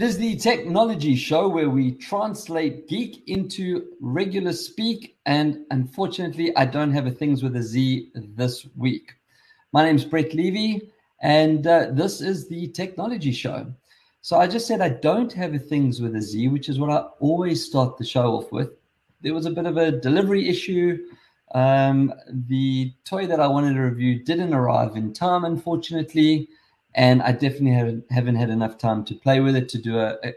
It is the technology show where we translate geek into regular speak. And unfortunately, I don't have a things with a Z this week. My name's Brett Levy, and uh, this is the technology show. So I just said I don't have a things with a Z, which is what I always start the show off with. There was a bit of a delivery issue. Um, the toy that I wanted to review didn't arrive in time, unfortunately and I definitely haven't, haven't had enough time to play with it to do a, a,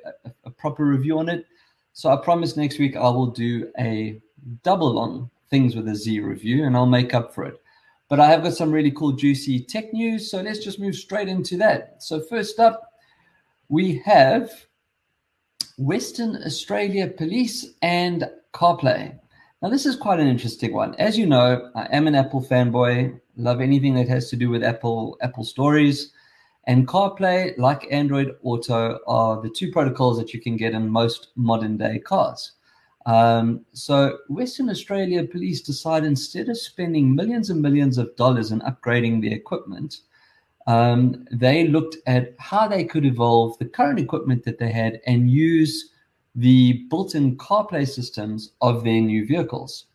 a, proper review on it. So I promise next week I will do a double long things with a Z review and I'll make up for it. But I have got some really cool, juicy tech news. So let's just move straight into that. So, first up, we have Western Australia Police and CarPlay. Now, this is quite an interesting one. As you know, I am an Apple fanboy, love anything that has to do with Apple, Apple stories. And CarPlay, like Android Auto, are the two protocols that you can get in most modern day cars. Um, so, Western Australia police decided instead of spending millions and millions of dollars in upgrading the equipment, um, they looked at how they could evolve the current equipment that they had and use the built in CarPlay systems of their new vehicles.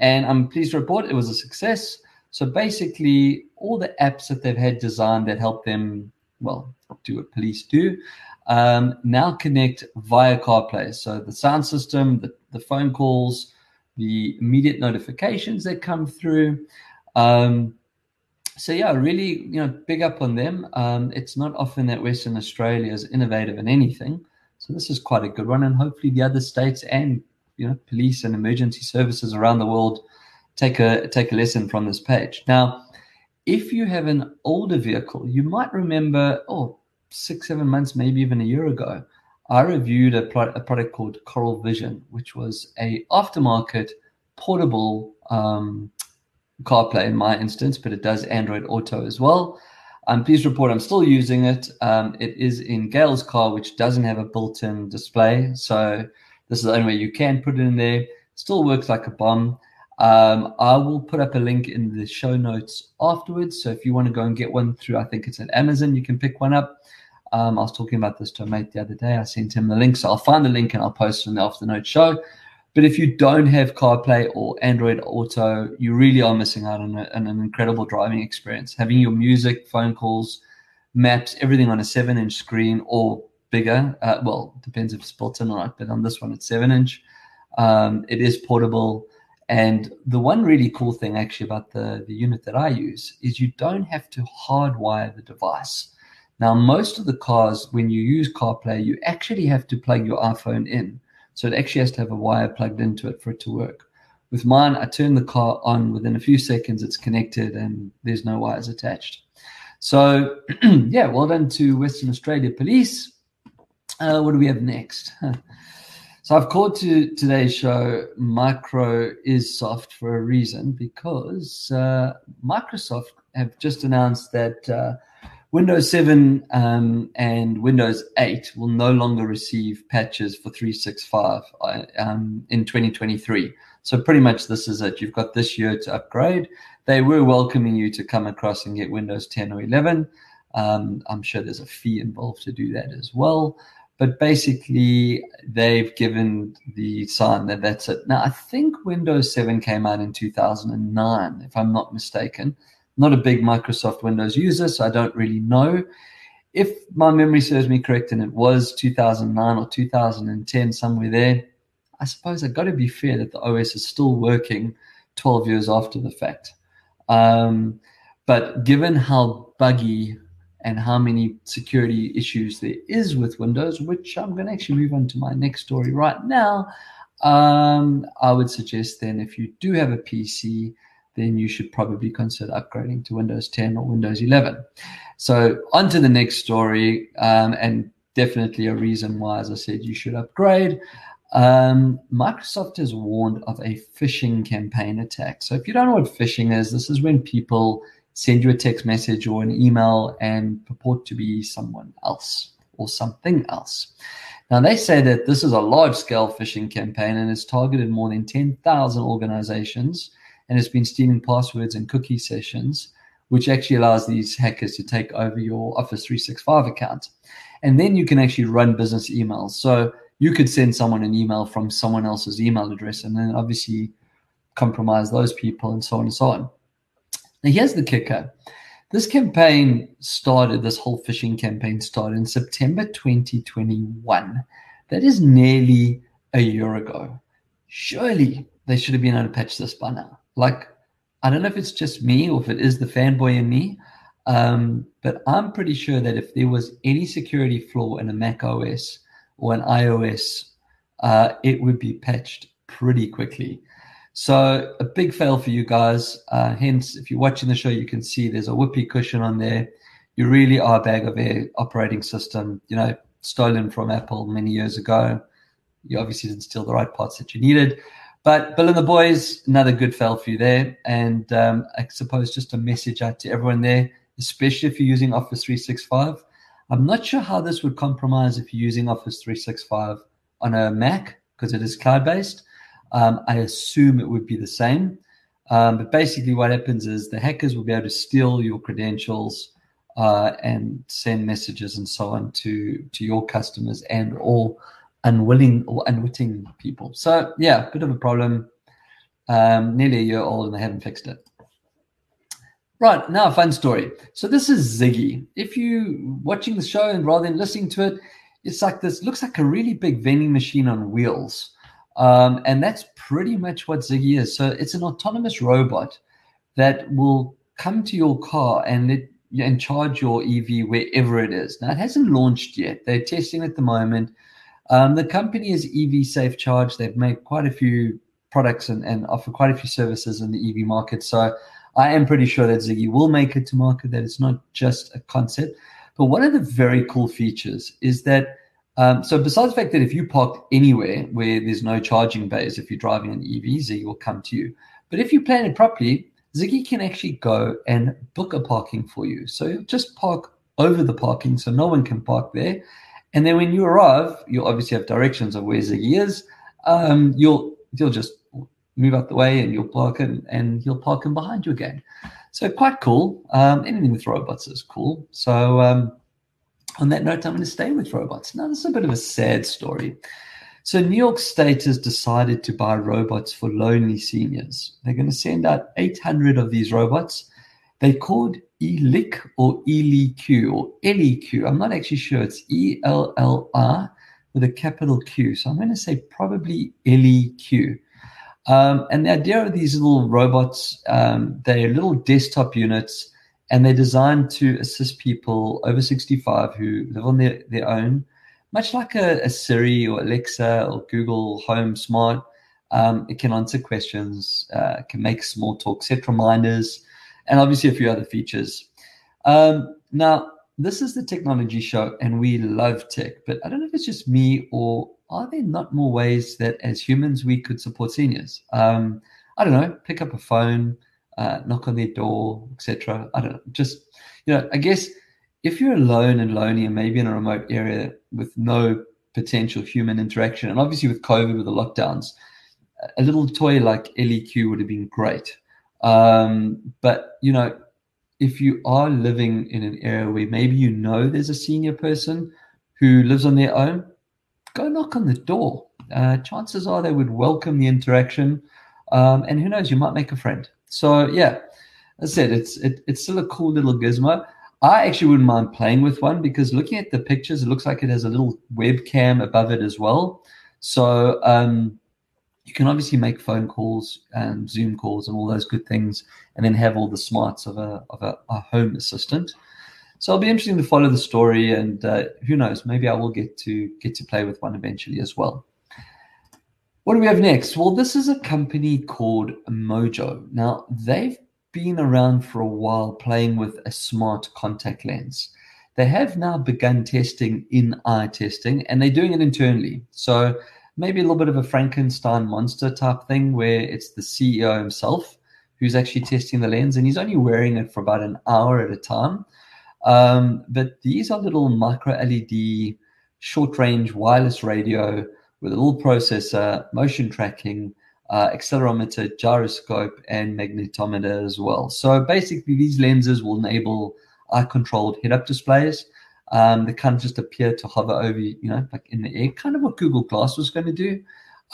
And I'm pleased to report it was a success. So, basically, all the apps that they've had designed that help them well, do what police do, um, now connect via CarPlay. So the sound system, the, the phone calls, the immediate notifications that come through. Um, so yeah, really, you know, big up on them. Um, it's not often that Western Australia is innovative in anything, so this is quite a good one. And hopefully, the other states and you know, police and emergency services around the world take a take a lesson from this page. Now, if you have an older vehicle, you might remember, oh, six, seven months, maybe even a year ago, I reviewed a, pro- a product called Coral Vision, which was a aftermarket portable um, CarPlay in my instance, but it does Android Auto as well. I'm pleased to report I'm still using it. Um, it is in Gail's car, which doesn't have a built-in display, so this is the only way you can put it in there. Still works like a bomb. Um, I will put up a link in the show notes afterwards. So if you want to go and get one through, I think it's at Amazon, you can pick one up. Um, I was talking about this to a mate the other day. I sent him the link. So I'll find the link and I'll post it in the afternoon show. But if you don't have CarPlay or Android Auto, you really are missing out on, a, on an incredible driving experience. Having your music, phone calls, maps, everything on a seven inch screen or bigger. Uh, well, depends if it's built in or not, but on this one, it's seven inch. Um, it is portable. And the one really cool thing actually about the, the unit that I use is you don't have to hardwire the device. Now, most of the cars, when you use CarPlay, you actually have to plug your iPhone in. So it actually has to have a wire plugged into it for it to work. With mine, I turn the car on within a few seconds, it's connected and there's no wires attached. So, yeah, well done to Western Australia Police. Uh, what do we have next? So I've called to today's show Micro is soft for a reason because uh, Microsoft have just announced that uh, Windows 7 um, and Windows 8 will no longer receive patches for 365 uh, um, in 2023. So pretty much this is it. You've got this year to upgrade. They were welcoming you to come across and get Windows 10 or 11. Um, I'm sure there's a fee involved to do that as well. But basically, they've given the sign that that's it. Now, I think Windows 7 came out in 2009, if I'm not mistaken. Not a big Microsoft Windows user, so I don't really know. If my memory serves me correct and it was 2009 or 2010, somewhere there, I suppose I've got to be fair that the OS is still working 12 years after the fact. Um, but given how buggy and how many security issues there is with Windows, which I'm going to actually move on to my next story right now. Um, I would suggest then if you do have a PC, then you should probably consider upgrading to Windows 10 or Windows 11. So, on to the next story, um, and definitely a reason why, as I said, you should upgrade. Um, Microsoft has warned of a phishing campaign attack. So, if you don't know what phishing is, this is when people send you a text message or an email and purport to be someone else or something else. Now, they say that this is a large scale phishing campaign and it's targeted more than 10,000 organizations and it's been stealing passwords and cookie sessions, which actually allows these hackers to take over your Office 365 account. And then you can actually run business emails. So you could send someone an email from someone else's email address and then obviously compromise those people and so on and so on. Now, here's the kicker this campaign started, this whole phishing campaign started in September 2021. That is nearly a year ago. Surely they should have been able to patch this by now. Like, I don't know if it's just me or if it is the fanboy in me, um, but I'm pretty sure that if there was any security flaw in a Mac OS or an iOS, uh, it would be patched pretty quickly. So a big fail for you guys. Uh, hence, if you're watching the show, you can see there's a whoopee cushion on there. You really are a bag of air operating system, you know, stolen from Apple many years ago. You obviously didn't steal the right parts that you needed. But Bill and the boys, another good fail for you there. And um, I suppose just a message out to everyone there, especially if you're using Office 365. I'm not sure how this would compromise if you're using Office 365 on a Mac because it is cloud based. Um, I assume it would be the same. Um, but basically, what happens is the hackers will be able to steal your credentials uh, and send messages and so on to to your customers and all unwilling or unwitting people. So yeah, bit of a problem. Um, nearly a year old and they haven't fixed it. Right now, a fun story. So this is Ziggy. If you watching the show and rather than listening to it, it's like this. Looks like a really big vending machine on wheels. Um, and that's pretty much what Ziggy is. So it's an autonomous robot that will come to your car and let and charge your EV wherever it is. Now it hasn't launched yet. They're testing at the moment. Um, the company is EV Safe Charge. They've made quite a few products and, and offer quite a few services in the EV market. So I am pretty sure that Ziggy will make it to market. That it's not just a concept. But one of the very cool features is that um, so besides the fact that if you park anywhere where there's no charging bays, if you're driving an EV, Ziggy will come to you. But if you plan it properly, Ziggy can actually go and book a parking for you. So you just park over the parking so no one can park there. And then when you arrive, you'll obviously have directions of where Ziggy is. Um, you'll you'll just move out the way and you'll park and, and he'll park him behind you again. So quite cool. Um, anything with robots is cool. So um, on that note, I'm going to stay with robots. Now, this is a bit of a sad story. So, New York State has decided to buy robots for lonely seniors. They're going to send out 800 of these robots. They're called ELIQ or ELQ or LEQ. I'm not actually sure. It's E L L R with a capital Q. So, I'm going to say probably LEQ. Um, and the idea of these little robots, um, they're little desktop units and they're designed to assist people over 65 who live on their, their own, much like a, a Siri or Alexa or Google Home Smart. Um, it can answer questions, uh, can make small talk, set reminders, and obviously a few other features. Um, now, this is the technology show, and we love tech, but I don't know if it's just me or are there not more ways that as humans we could support seniors? Um, I don't know, pick up a phone, uh, knock on their door, etc. I don't know. Just you know, I guess if you're alone and lonely and maybe in a remote area with no potential human interaction, and obviously with COVID with the lockdowns, a little toy like LEQ would have been great. Um, but you know, if you are living in an area where maybe you know there's a senior person who lives on their own, go knock on the door. Uh, chances are they would welcome the interaction, um, and who knows, you might make a friend. So yeah, as I said, it's it, it's still a cool little gizmo. I actually wouldn't mind playing with one because looking at the pictures, it looks like it has a little webcam above it as well. So um, you can obviously make phone calls and Zoom calls and all those good things, and then have all the smarts of a of a, a home assistant. So it'll be interesting to follow the story, and uh, who knows, maybe I will get to get to play with one eventually as well. What do we have next? Well, this is a company called Mojo. Now, they've been around for a while playing with a smart contact lens. They have now begun testing in eye testing and they're doing it internally. So, maybe a little bit of a Frankenstein monster type thing where it's the CEO himself who's actually testing the lens and he's only wearing it for about an hour at a time. Um, but these are little micro LED short range wireless radio with a little processor, motion tracking, uh, accelerometer, gyroscope, and magnetometer as well. So basically, these lenses will enable eye-controlled head-up displays. Um, they kind of just appear to hover over, you know, like in the air, kind of what Google Glass was going to do,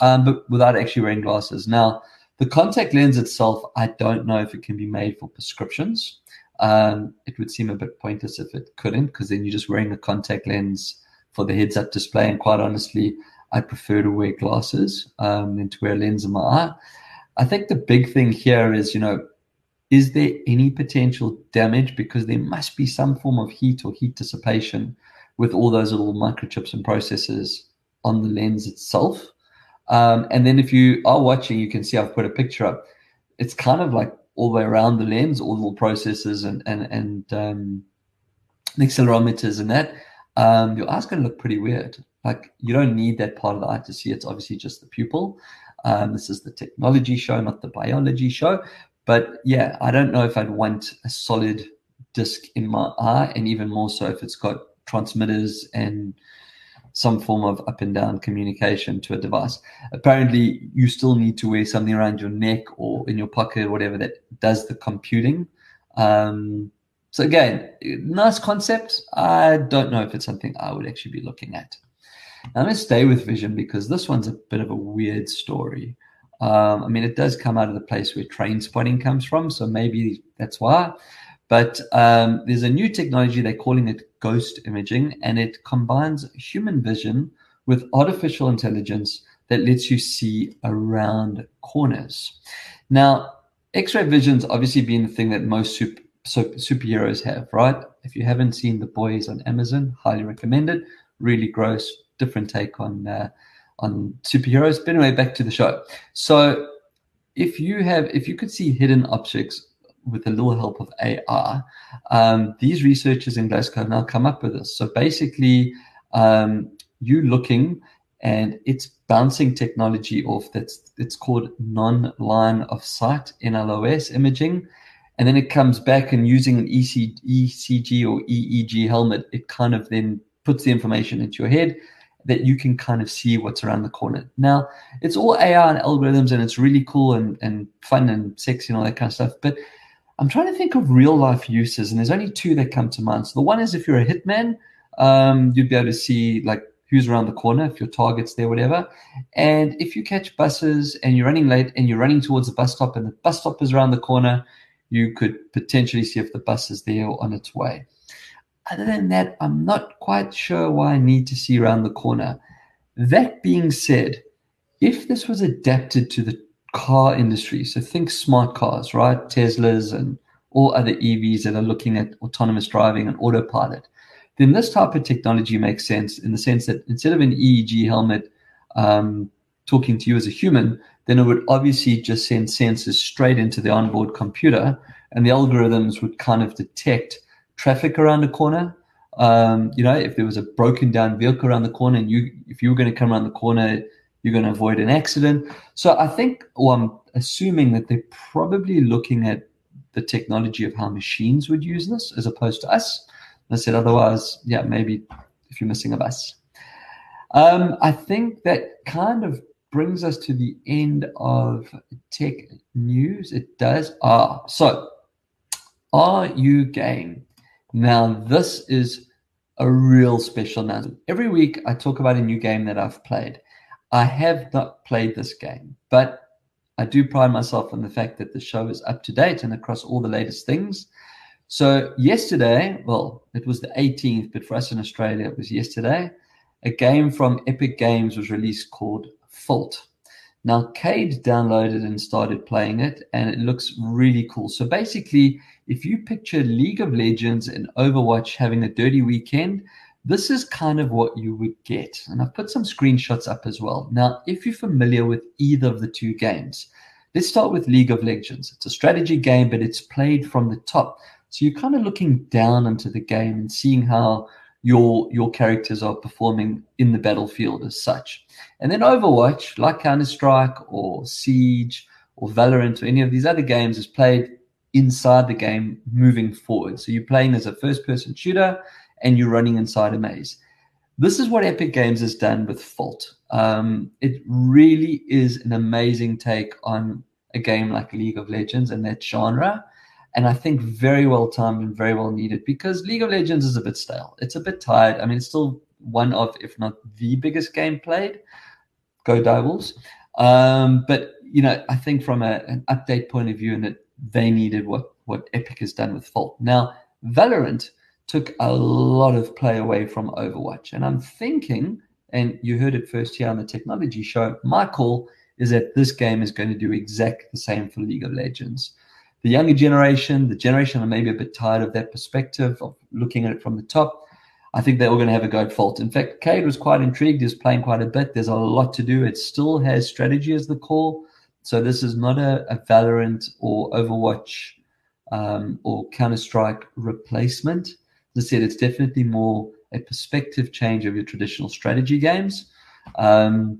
um, but without actually wearing glasses. Now, the contact lens itself, I don't know if it can be made for prescriptions. Um, it would seem a bit pointless if it couldn't, because then you're just wearing a contact lens for the heads up display. And quite honestly, I prefer to wear glasses um, than to wear a lens in my eye. I think the big thing here is, you know, is there any potential damage? Because there must be some form of heat or heat dissipation with all those little microchips and processors on the lens itself. Um, and then if you are watching, you can see I've put a picture up. It's kind of like all the way around the lens, all the little processors and and and um, accelerometers and that. Um, your eye's going to look pretty weird. Like you don't need that part of the eye to see. It's obviously just the pupil. Um, this is the technology show, not the biology show. But yeah, I don't know if I'd want a solid disc in my eye, and even more so if it's got transmitters and some form of up and down communication to a device. Apparently, you still need to wear something around your neck or in your pocket or whatever that does the computing. Um, so, again, nice concept. I don't know if it's something I would actually be looking at. Now, I'm going to stay with vision because this one's a bit of a weird story. Um, I mean, it does come out of the place where Trainspotting comes from, so maybe that's why. But um, there's a new technology, they're calling it ghost imaging, and it combines human vision with artificial intelligence that lets you see around corners. Now, X ray vision's obviously been the thing that most super, superheroes have, right? If you haven't seen The Boys on Amazon, highly recommended. Really gross, different take on uh, on superheroes. But anyway, back to the show. So, if you have, if you could see hidden objects with a little help of AR, um, these researchers in Glasgow have now come up with this. So basically, um, you looking and it's bouncing technology off that's it's called non-line of sight NLOS imaging. And then it comes back and using an EC, ECG or EEG helmet, it kind of then puts the information into your head that you can kind of see what's around the corner. Now, it's all AI and algorithms and it's really cool and, and fun and sexy and all that kind of stuff. But I'm trying to think of real life uses, and there's only two that come to mind. So the one is if you're a hitman, um, you'd be able to see like who's around the corner, if your target's there, whatever. And if you catch buses and you're running late and you're running towards the bus stop and the bus stop is around the corner, you could potentially see if the bus is there or on its way. Other than that, I'm not quite sure why I need to see around the corner. That being said, if this was adapted to the car industry. So think smart cars, right? Teslas and all other EVs that are looking at autonomous driving and autopilot. Then this type of technology makes sense in the sense that instead of an EEG helmet um, talking to you as a human, then it would obviously just send sensors straight into the onboard computer, and the algorithms would kind of detect traffic around the corner. Um, you know, if there was a broken down vehicle around the corner, and you, if you were going to come around the corner, you're going to avoid an accident. So I think, or I'm assuming that they're probably looking at the technology of how machines would use this as opposed to us. I said, otherwise, yeah, maybe if you're missing a bus. Um, I think that kind of brings us to the end of tech news. It does. Ah, so are you game? Now, this is a real special announcement. Every week, I talk about a new game that I've played. I have not played this game, but I do pride myself on the fact that the show is up to date and across all the latest things. So, yesterday, well, it was the 18th, but for us in Australia, it was yesterday, a game from Epic Games was released called Fault. Now, Cade downloaded and started playing it, and it looks really cool. So, basically, if you picture League of Legends and Overwatch having a dirty weekend, this is kind of what you would get. And I've put some screenshots up as well. Now, if you're familiar with either of the two games, let's start with League of Legends. It's a strategy game, but it's played from the top. So you're kind of looking down into the game and seeing how your your characters are performing in the battlefield as such. And then Overwatch, like Counter-Strike or Siege or Valorant or any of these other games, is played inside the game moving forward. So you're playing as a first-person shooter and you're running inside a maze. This is what Epic Games has done with Fault. Um, it really is an amazing take on a game like League of Legends and that genre. and I think very well timed and very well needed because League of Legends is a bit stale. It's a bit tired. I mean, it's still one of, if not the biggest game played. Go Direwolves. Um, but you know, I think from a, an update point of view, and that they needed what what Epic has done with Fault. Now, Valorant took a lot of play away from Overwatch, and I'm thinking, and you heard it first here on the technology show. My call is that this game is going to do exactly the same for League of Legends the younger generation, the generation are maybe a bit tired of that perspective of looking at it from the top. I think they're all going to have a go at fault. In fact, Cade was quite intrigued. He's playing quite a bit. There's a lot to do. It still has strategy as the core. So this is not a, a Valorant or Overwatch um, or Counter Strike replacement. As I said, it's definitely more a perspective change of your traditional strategy games. Um,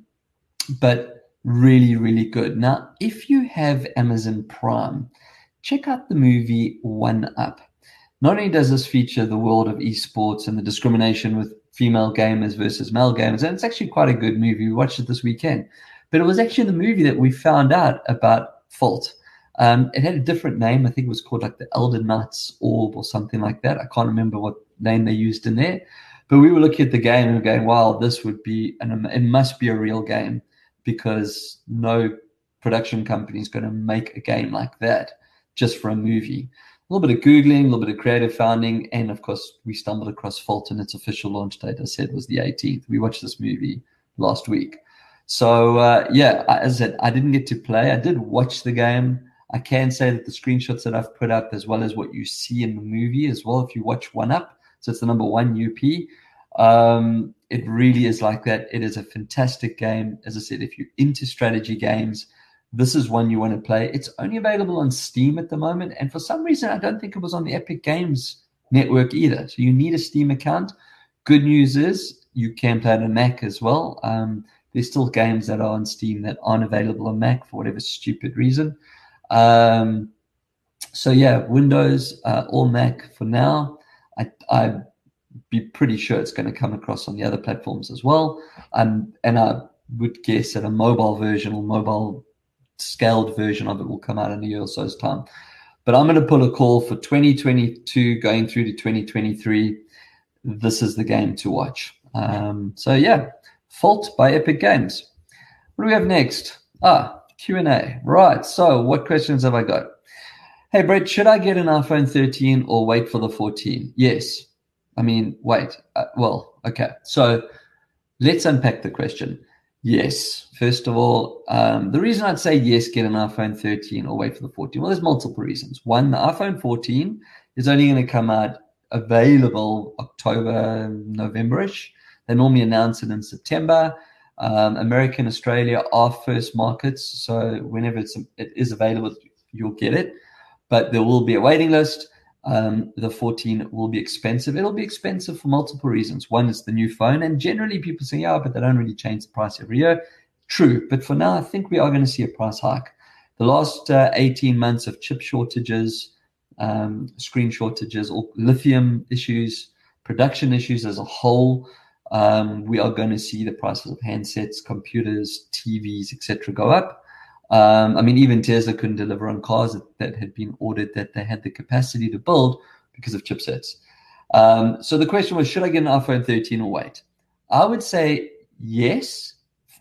but really, really good. Now, if you have Amazon Prime, check out the movie One Up. Not only does this feature the world of esports and the discrimination with female gamers versus male gamers, and it's actually quite a good movie. We watched it this weekend, but it was actually the movie that we found out about Fault. Um, it had a different name. I think it was called like the Elder Knights Orb or something like that. I can't remember what name they used in there. But we were looking at the game and going, wow, this would be, and it must be a real game because no production company is going to make a game like that just for a movie. A little bit of Googling, a little bit of creative founding, and of course, we stumbled across Fault and its official launch date, I said, was the 18th. We watched this movie last week. So, uh, yeah, as I said, I didn't get to play. I did watch the game. I can say that the screenshots that I've put up, as well as what you see in the movie, as well, if you watch One Up, so it's the number one UP, um, it really is like that. It is a fantastic game. As I said, if you're into strategy games, this is one you want to play. It's only available on Steam at the moment. And for some reason, I don't think it was on the Epic Games network either. So you need a Steam account. Good news is you can play it on Mac as well. Um, there's still games that are on Steam that aren't available on Mac for whatever stupid reason. Um, so yeah, Windows uh, or Mac for now. I, I'd be pretty sure it's going to come across on the other platforms as well. Um, and I would guess that a mobile version or mobile scaled version of it will come out in a year or so's time. But I'm going to pull a call for 2022 going through to 2023. This is the game to watch. Um, so yeah, Fault by Epic Games. What do we have next? Ah, Q&A. Right. So what questions have I got? Hey, Brett, should I get an iPhone 13 or wait for the 14? Yes. I mean, wait. Uh, well, okay. So let's unpack the question. Yes. First of all, um, the reason I'd say yes, get an iPhone 13 or wait for the 14. Well, there's multiple reasons. One, the iPhone 14 is only going to come out available October, Novemberish. They normally announce it in September. Um, America and Australia are first markets, so whenever it's it is available, you'll get it. But there will be a waiting list um, the 14 will be expensive. It'll be expensive for multiple reasons. One is the new phone, and generally people say, yeah, but they don't really change the price every year. True, but for now, I think we are going to see a price hike. The last uh, 18 months of chip shortages, um, screen shortages, or lithium issues, production issues as a whole, um, we are going to see the prices of handsets, computers, TVs, etc., go up. Um, I mean, even Tesla couldn't deliver on cars that, that, had been ordered that they had the capacity to build because of chipsets. Um, so the question was, should I get an iPhone 13 or wait? I would say yes,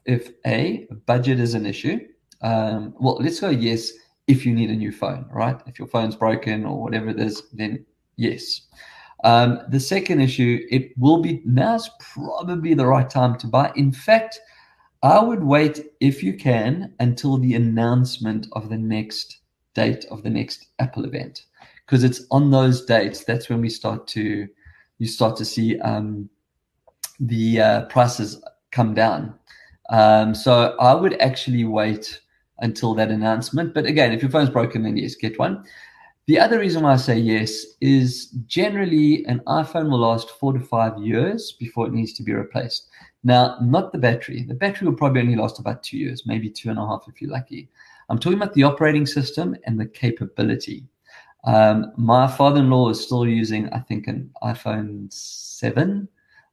if A, budget is an issue. Um, well, let's go yes if you need a new phone, right? If your phone's broken or whatever it is, then yes. Um, the second issue, it will be now's probably the right time to buy. In fact, I would wait if you can until the announcement of the next date of the next Apple event because it's on those dates that's when we start to you start to see um, the uh, prices come down. Um, so I would actually wait until that announcement. But again, if your phone's broken, then yes, get one. The other reason why I say yes is generally an iPhone will last four to five years before it needs to be replaced. Now, not the battery. The battery will probably only last about two years, maybe two and a half if you're lucky. I'm talking about the operating system and the capability. Um, my father-in-law is still using, I think, an iPhone 7.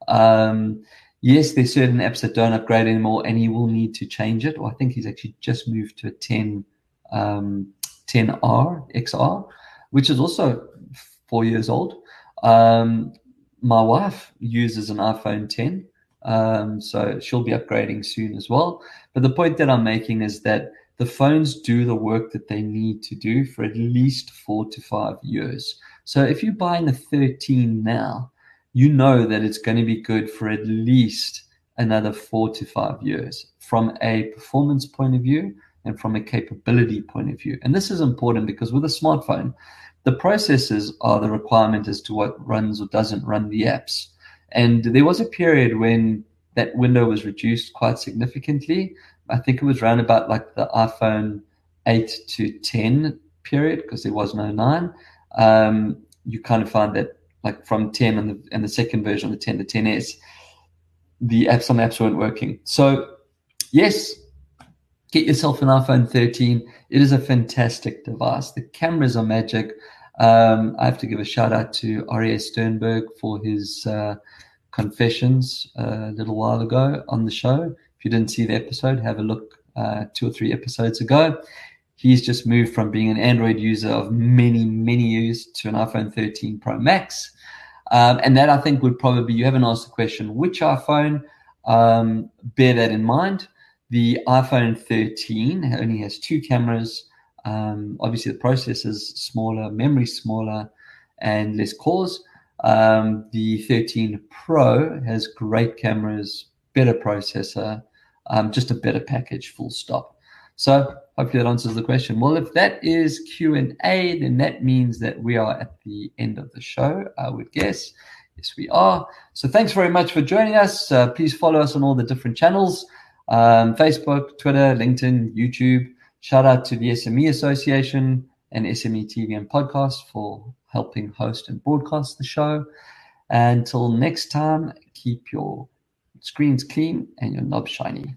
Um, yes, there's certain apps that don't upgrade anymore, and he will need to change it. Or I think he's actually just moved to a 10, um, 10R XR. Which is also four years old. Um, my wife uses an iPhone 10, um, so she'll be upgrading soon as well. But the point that I'm making is that the phones do the work that they need to do for at least four to five years. So if you're buying a 13 now, you know that it's going to be good for at least another four to five years from a performance point of view and from a capability point of view. And this is important because with a smartphone, the processes are the requirement as to what runs or doesn't run the apps. And there was a period when that window was reduced quite significantly. I think it was around about like the iPhone 8 to 10 period because there was no 9. Um, you kind of find that like from 10 and the, and the second version of the 10 to 10s, the apps some apps weren't working. So yes, get yourself an iPhone 13. It is a fantastic device. The cameras are magic. Um, I have to give a shout out to Arie Sternberg for his uh, confessions uh, a little while ago on the show. If you didn't see the episode, have a look uh, two or three episodes ago. He's just moved from being an Android user of many, many years to an iPhone 13 Pro Max. Um, and that I think would probably, you haven't asked the question, which iPhone? Um, bear that in mind. The iPhone 13 only has two cameras. Um, obviously, the processor is smaller, memory smaller, and less cores. Um, the 13 Pro has great cameras, better processor, um, just a better package, full stop. So hopefully that answers the question. Well, if that is Q and A, then that means that we are at the end of the show. I would guess. Yes, we are. So thanks very much for joining us. Uh, please follow us on all the different channels: um, Facebook, Twitter, LinkedIn, YouTube. Shout out to the SME Association and SME TV and podcast for helping host and broadcast the show. Until next time, keep your screens clean and your knobs shiny.